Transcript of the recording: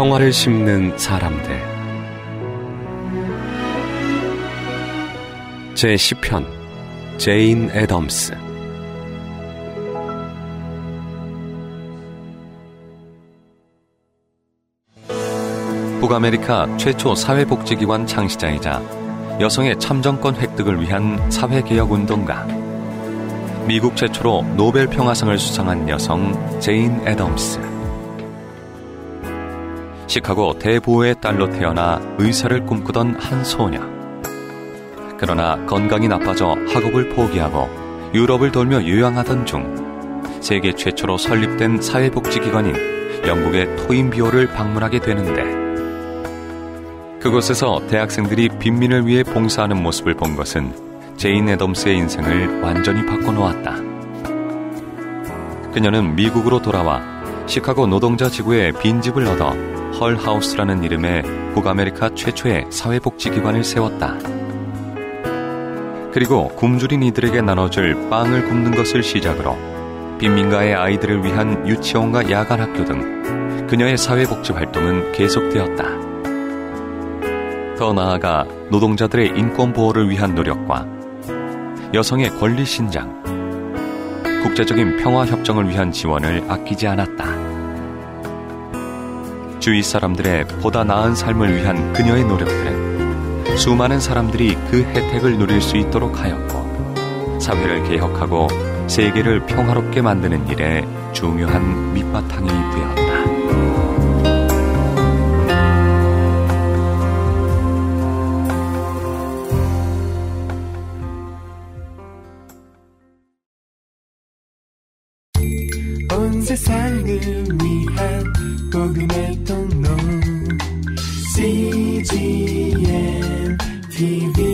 평화를 심는 사람들. 제 10편 제인 애덤스. 북아메리카 최초 사회복지기관 창시자이자 여성의 참정권 획득을 위한 사회개혁운동가. 미국 최초로 노벨 평화상을 수상한 여성 제인 애덤스 시카고 대부호의 딸로 태어나 의사를 꿈꾸던 한 소녀 그러나 건강이 나빠져 학업을 포기하고 유럽을 돌며 요양하던 중 세계 최초로 설립된 사회복지기관인 영국의 토인비홀을 방문하게 되는데 그곳에서 대학생들이 빈민을 위해 봉사하는 모습을 본 것은 제인 애덤스의 인생을 완전히 바꿔놓았다. 그녀는 미국으로 돌아와 시카고 노동자 지구에 빈집을 얻어 헐하우스라는 이름의 북아메리카 최초의 사회복지기관을 세웠다. 그리고 굶주린 이들에게 나눠줄 빵을 굽는 것을 시작으로 빈민가의 아이들을 위한 유치원과 야간학교 등 그녀의 사회복지 활동은 계속되었다. 더 나아가 노동자들의 인권 보호를 위한 노력과 여성의 권리 신장, 국제적인 평화 협정을 위한 지원을 아끼지 않았다. 주위 사람들의 보다 나은 삶을 위한 그녀의 노력들은 수많은 사람들이 그 혜택을 누릴 수 있도록 하였고 사회를 개혁하고 세계를 평화롭게 만드는 일에 중요한 밑바탕이 되었다. 세상을 위한 복음의 통로 CGM TV